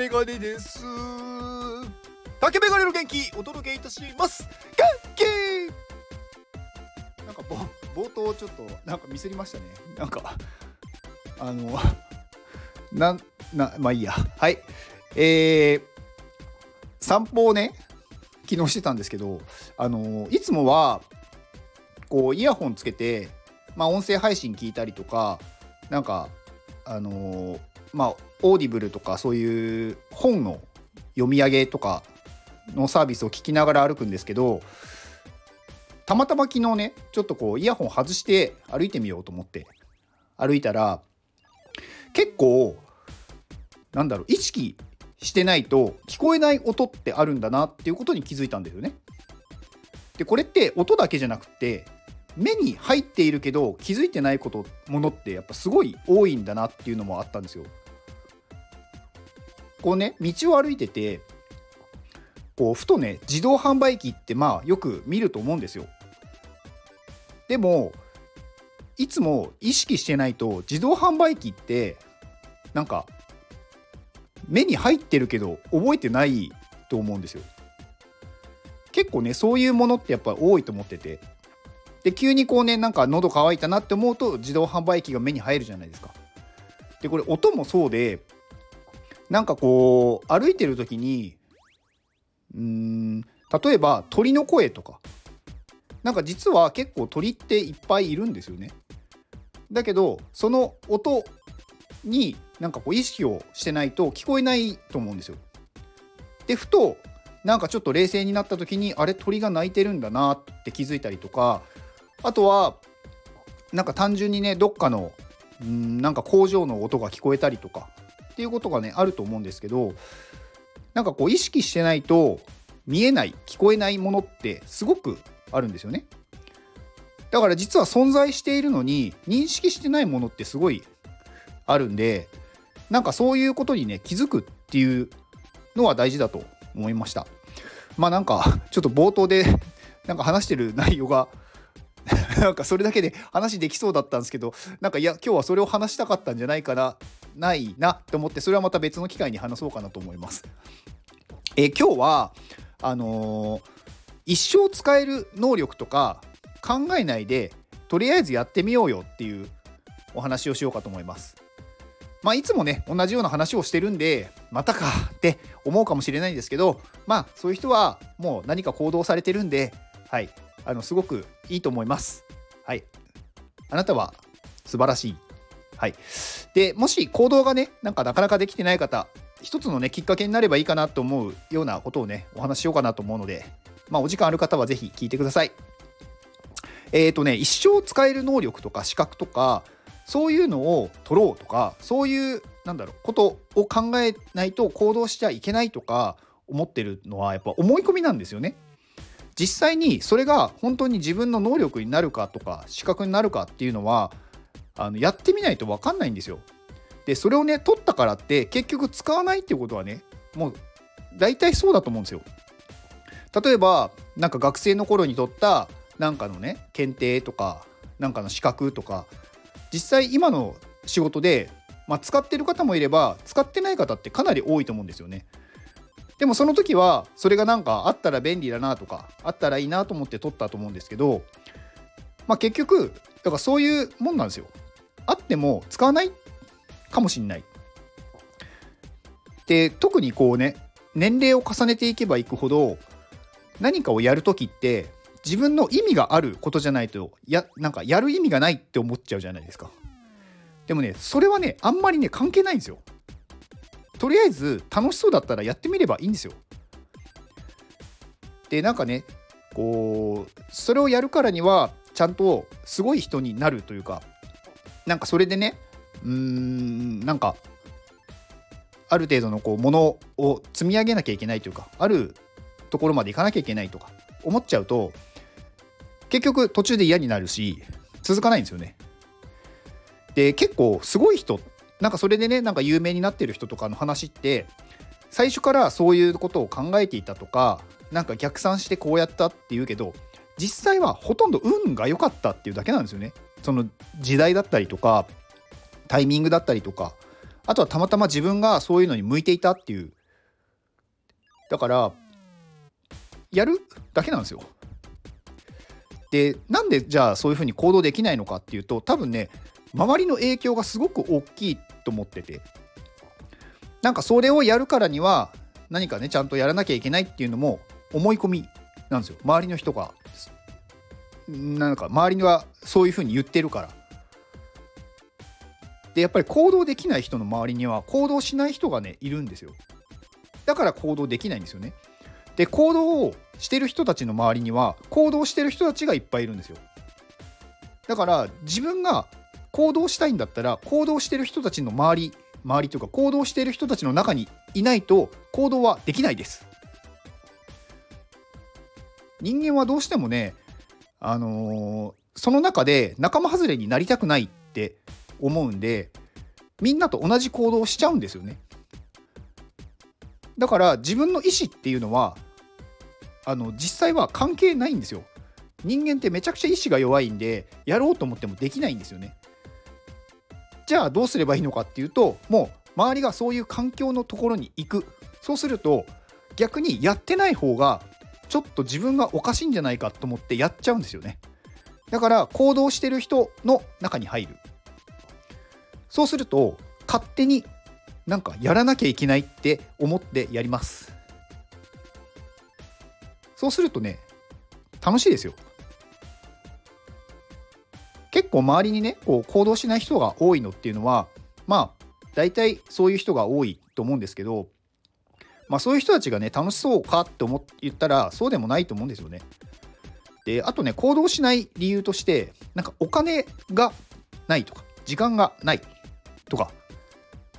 メガネです。竹メガネの元気お届けいたします。元気！なんかぼ冒頭ちょっとなんかミスりましたね。なんかあのなんなまあいいや。はい。えー、散歩をね昨日してたんですけどあのいつもはこうイヤホンつけてまあ音声配信聞いたりとかなんかあのまあ Audible とかそういう本の読み上げとかのサービスを聞きながら歩くんですけどたまたま昨日ねちょっとこうイヤホン外して歩いてみようと思って歩いたら結構なんだろう意識してないと聞こえない音ってあるんだなっていうことに気づいたんですよね。でこれって音だけじゃなくて目に入っているけど気づいてないことものってやっぱすごい多いんだなっていうのもあったんですよ。こうね道を歩いててこうふとね自動販売機ってまあよく見ると思うんですよ。でもいつも意識してないと自動販売機ってなんか目に入ってるけど覚えてないと思うんですよ。結構ねそういうものってやっぱ多いと思っててで急にこうねなんか喉乾いたなって思うと自動販売機が目に入るじゃないですか。でこれ音もそうでなんかこう歩いてる時にうーん例えば鳥の声とかなんか実は結構鳥っていっぱいいるんですよね。だけどその音になんかこう意識をしてないと聞こえないと思うんですよ。でふとなんかちょっと冷静になった時にあれ鳥が鳴いてるんだなって気づいたりとかあとはなんか単純にねどっかのんなんか工場の音が聞こえたりとかていうことがねあると思うんですけどなんかこう意識してないと見えない聞こえないものってすごくあるんですよね。だから実は存在しているのに認識してないものってすごいあるんでなんかそういうことにね気づくっていうのは大事だと思いましたまあなんかちょっと冒頭で なんか話してる内容が なんかそれだけで話できそうだったんですけどなんかいや今日はそれを話したかったんじゃないかなないなって思ってそれはまた別の機会に話そうかなと思いますえー今日はあのー一生使える能力とか考えないでとりあえずやってみようよっていうお話をしようかと思います。まあいつもね同じような話をしてるんでまたかって思うかもしれないんですけどまあそういう人はもう何か行動されてるんではいあのすごくいいと思います。はいあなたは素晴らしい。はいでもし行動がねなんかなかなかできてない方一つのねきっかけになればいいかなと思うようなことをねお話ししようかなと思うのでまあお時間ある方はぜひ聞いてください。えっ、とね一生使える能力とか資格とかそういうのを取ろうとかそういうなんだろうことを考えないと行動しちゃいけないとか思ってるのはやっぱ思い込みなんですよね。実際にそれが本当に自分の能力になるかとか資格になるかっていうのはあのやってみないと分かんないんですよ。でそれをね取ったからって結局使わないっていうことはねもう大体そうだと思うんですよ。例えばなんか学生の頃に取ったなんかのね検定とかなんかの資格とか実際今の仕事で、まあ、使ってる方もいれば使ってない方ってかなり多いと思うんですよね。でもその時はそれがなんかあったら便利だなとかあったらいいなと思って取ったと思うんですけど、まあ、結局だからそういうもんなんですよ。あっても使わないかもしんない。で特にこうね年齢を重ねていけばいくほど何かをやる時って自分の意味があることじゃないとやなんかやる意味がないって思っちゃうじゃないですか。でもねそれはねあんまりね関係ないんですよ。とりあえず楽しそうだったらやってみればいいんですよ。でなんかねこうそれをやるからにはちゃんとすごい人になるというかなんかそれでねうーんなんかある程度のこうものを積み上げなきゃいけないというかあるところまで行かなきゃいけないとか思っちゃうと結局途中で嫌になるし続かないんですよね。で結構すごい人なんかそれでねなんか有名になってる人とかの話って最初からそういうことを考えていたとかなんか逆算してこうやったっていうけど実際はほとんど運が良かったっていうだけなんですよね。その時代だったりとかタイミングだったりとかあとはたまたま自分がそういうのに向いていたっていう。だからやるだけなんですよ。でなんでじゃあそういうふうに行動できないのかっていうと多分ね周りの影響がすごく大きいと思ってて。なんかそれをやるからには何かねちゃんとやらなきゃいけないっていうのも思い込みなんですよ。周りの人がなんか周りはそういうふうに言ってるから。でやっぱり行動できない人の周りには行動しない人がねいるんですよ。だから行動できないんですよね。で行動をしてる人たちの周りには行動してる人たちがいっぱいいるんですよ。だから自分が行動したいんだったら行動してる人たちの周り周りというか行動してる人たちの中にいないと行動はできないです。人間はどうしてもねあのー、その中で仲間外れになりたくないって思うんでみんなと同じ行動をしちゃうんですよね。だから自分の意思っていうのはあの実際は関係ないんですよ。人間ってめちゃくちゃ意志が弱いんでやろうと思ってもできないんですよね。じゃあどうすればいいのかっていうともう周りがそういう環境のところに行く。そうすると逆にやってない方がちょっと自分がおかしいんじゃないかと思ってやっちゃうんですよね。だから行動してる人の中に入る。そうすると勝手になんかやらなきゃいけないって思ってやります。そうするとね楽しいですよ。結構周りにねこう行動しない人が多いのっていうのはまあ大体そういう人が多いと思うんですけどまあそういう人たちがね楽しそうかって思っ言ったらそうでもないと思うんですよね。であとね行動しない理由としてなんかお金がないとか時間がないとか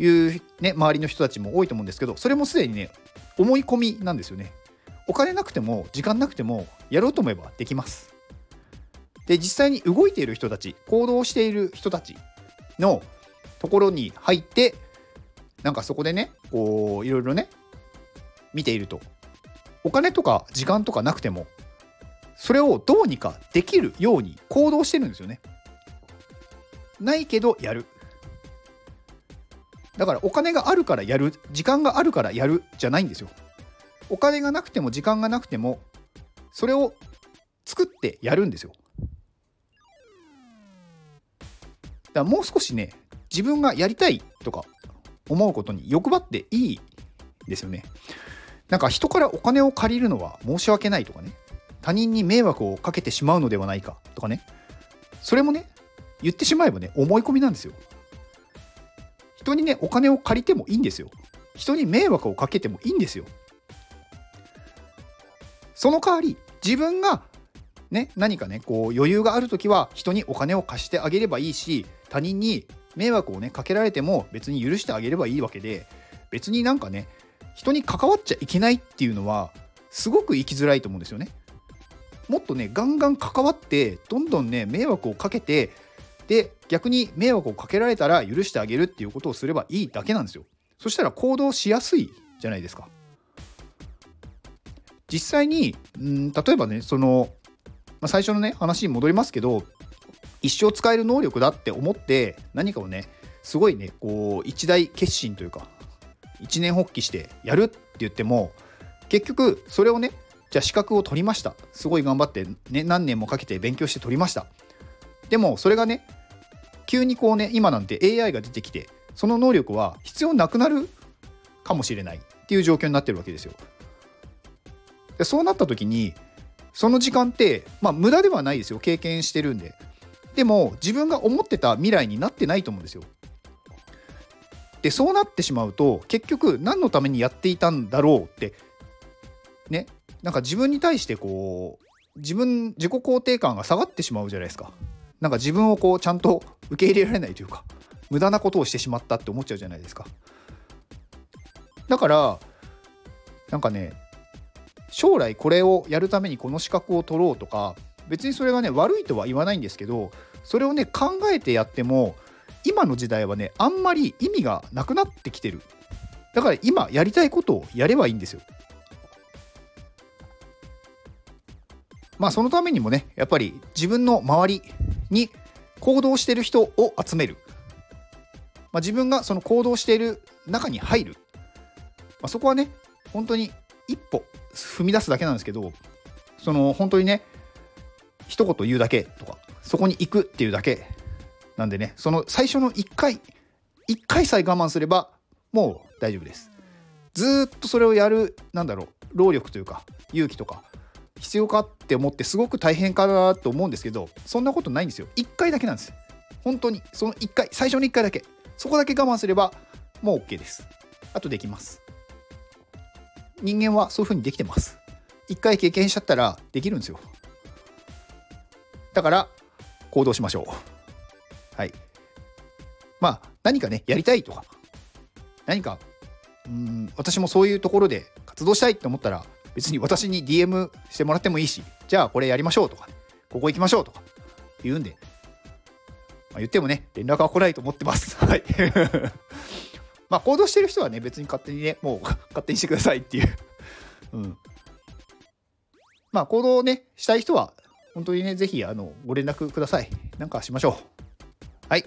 いうね周りの人たちも多いと思うんですけどそれもすでにね思い込みなんですよね。お金なくても時間なくてもやろうと思えばできます。で実際に動いている人たち行動している人たちのところに入ってなんかそこでねこういろいろね見ているとお金とか時間とかなくてもそれをどうにかできるように行動してるんですよね。ないけどやる。だからお金があるからやる時間があるからやるじゃないんですよ。お金がなくても時間がなくてもそれを作ってやるんですよ。だからもう少しね自分がやりたいとか思うことに欲張っていいですよね。なんか人からお金を借りるのは申し訳ないとかね他人に迷惑をかけてしまうのではないかとかねそれもね言ってしまえばね思い込みなんですよ。人にねお金を借りてもいいんですよ。人に迷惑をかけてもいいんですよ。その代わり自分がね何かねこう余裕がある時は人にお金を貸してあげればいいし他人に迷惑をねかけられても別に許してあげればいいわけで別になんかね人に関わっちゃいけないっていうのはすごく生きづらいと思うんですよね。もっとねガンガン関わってどんどんね迷惑をかけてで逆に迷惑をかけられたら許してあげるっていうことをすればいいだけなんですよ。そしたら行動しやすいじゃないですか。実際にん例えばねその、まあ、最初のね話に戻りますけど一生使える能力だって思って何かをねすごいねこう一大決心というか一年発起してやるって言っても結局それをねじゃあ資格を取りました。すごい頑張って、ね、何年もかけて勉強して取りました。でもそれがね急にこうね今なんて AI が出てきてその能力は必要なくなるかもしれない。っていう状況になってるわけですよ。でそうなった時にその時間ってまあ無駄ではないですよ。経験してるんで。でも自分が思ってた未来になってないと思うんですよ。でそうなってしまうと結局何のためにやっていたんだろうってねなんか自分に対してこう自分自己肯定感が下がってしまうじゃないですか。なんか自分をこうちゃんと受け入れられないというか無駄なことをしてしまったって思っちゃうじゃないですか。だからなんかね将来これをやるためにこの資格を取ろうとか別にそれがね悪いとは言わないんですけどそれをね考えてやっても今の時代はねあんまり意味がなくなってきてる。だから今やりたいことをやればいいんですよ。まあそのためにもねやっぱり自分の周りに行動してる人を集める。まあ、自分がその行動している中に入る、まあ、そこはね本当に一歩踏み出すだけなんですけどその本当にね一言言うだけとかそこに行くっていうだけなんでねその最初の1回1回さえ我慢すればもう大丈夫です。ずっとそれをやるなんだろう労力というか勇気とか必要かって思ってすごく大変かなと思うんですけどそんなことないんですよ。1回だけなんです本当に。その1回最初の1回だけ。そこだけ我慢すればもう OK です。あとできます。人間はそういう風にできてます。1回経験しちゃったらできるんですよ。だから行動しましょう。はい。まあ何かねやりたいとか。何かうん私もそういうところで活動したいって思ったら別に私に DM してもらってもいいしじゃあこれやりましょうとか、ここ行きましょうとか言うんで、まあ、言ってもね連絡は来ないと思ってます。はい。まあ行動してる人はね別に勝手にねもう 勝手にしてくださいっていう。うん。まあ行動ねしたい人は本当にねぜひあのご連絡ください。なんかしましょう。はい。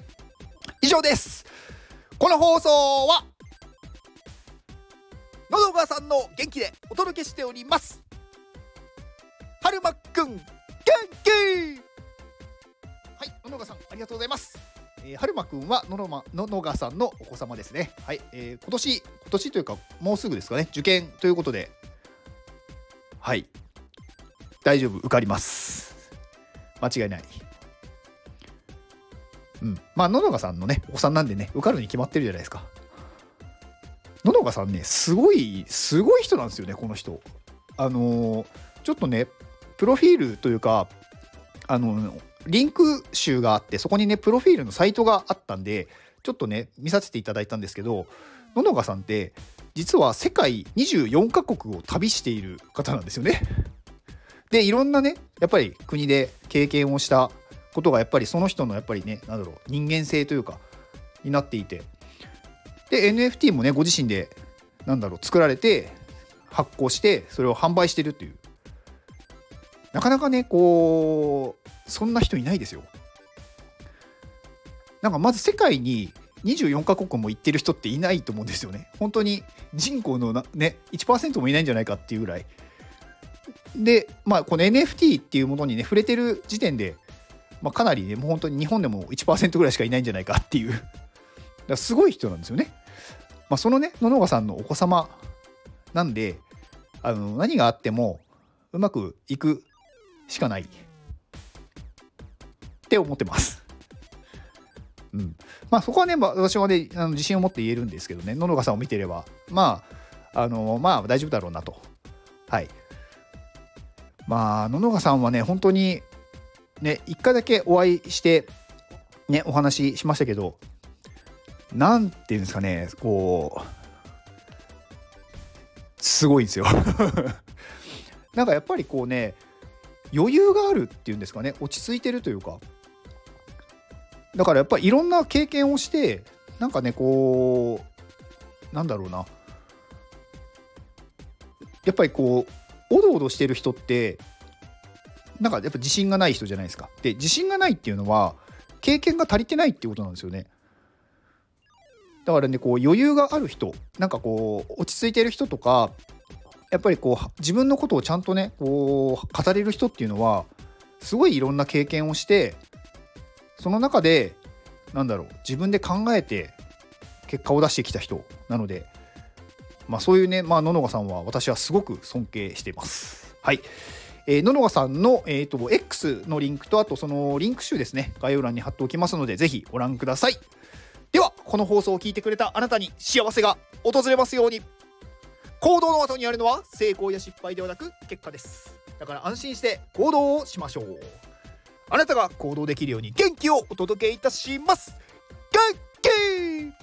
以上です。この放送はのどがさんの元気でお届けしております。はるまくん元気。はいののがさんありがとうございます。えー、はるまくんはののまののがさんのお子様ですね。はい、えー、今年今年というかもうすぐですかね。受験ということで。はい。大丈夫受かります。間違いない。うん。まあののがさんのねお子さんなんでね受かるに決まってるじゃないですか。ののがさんねすごいすごい人なんですよねこの人。あのー、ちょっとねプロフィールというかあのリンク集があってそこにねプロフィールのサイトがあったんでちょっとね見させていただいたんですけどののがさんって実は世界24カ国を旅している方なんですよね。でいろんなねやっぱり国で経験をしたことがやっぱりその人のやっぱりねなんだろう人間性というかになっていて。で NFT もねご自身でなんだろう作られて発行してそれを販売してるっていう。なかなかねこうそんな人いないですよ。なんかまず世界に24カ国も行ってる人っていないと思うんですよね。本当に人口のなね1%もいないんじゃないかっていうぐらい。でまあこの NFT っていうものにね触れてる時点で、まあ、かなりねもう本当に日本でも1%ぐらいしかいないんじゃないかっていうだすごい人なんですよね。まあ、そのね野々さんのお子様なんであの何があってもうまくいくしかないって思ってます。うん、まあそこはね、私はねあの自信を持って言えるんですけどね野々さんを見てればまああのまあ大丈夫だろうなと。はいまあ野々さんはね本当にね一回だけお会いしてねお話ししましたけどなんていうんですかねこうすごいんですよ。なんかやっぱりこうね余裕があるっていうんですかね落ち着いてるというか。だからやっぱりいろんな経験をしてなんかねこうなんだろうな。やっぱりこうおどおどしてる人ってなんかやっぱ自信がない人じゃないですか。で自信がないっていうのは経験が足りてないっていうことなんですよね。だからねこう余裕がある人なんかこう落ち着いてる人とかやっぱりこう自分のことをちゃんとねこう語れる人っていうのはすごいいろんな経験をしてその中でなんだろう自分で考えて結果を出してきた人なのでまあそういうねまあ野々さんは私はすごく尊敬していますはいえー、野々さんの、えーと、X のリンクとあとそのリンク集ですね概要欄に貼っておきますのでぜひご覧ください。ではこの放送を聞いてくれたあなたに幸せが訪れますように。行動の後にあるのは成功や失敗ではなく結果です。だから安心して行動をしましょう。あなたが行動できるように元気をお届けいたします。元気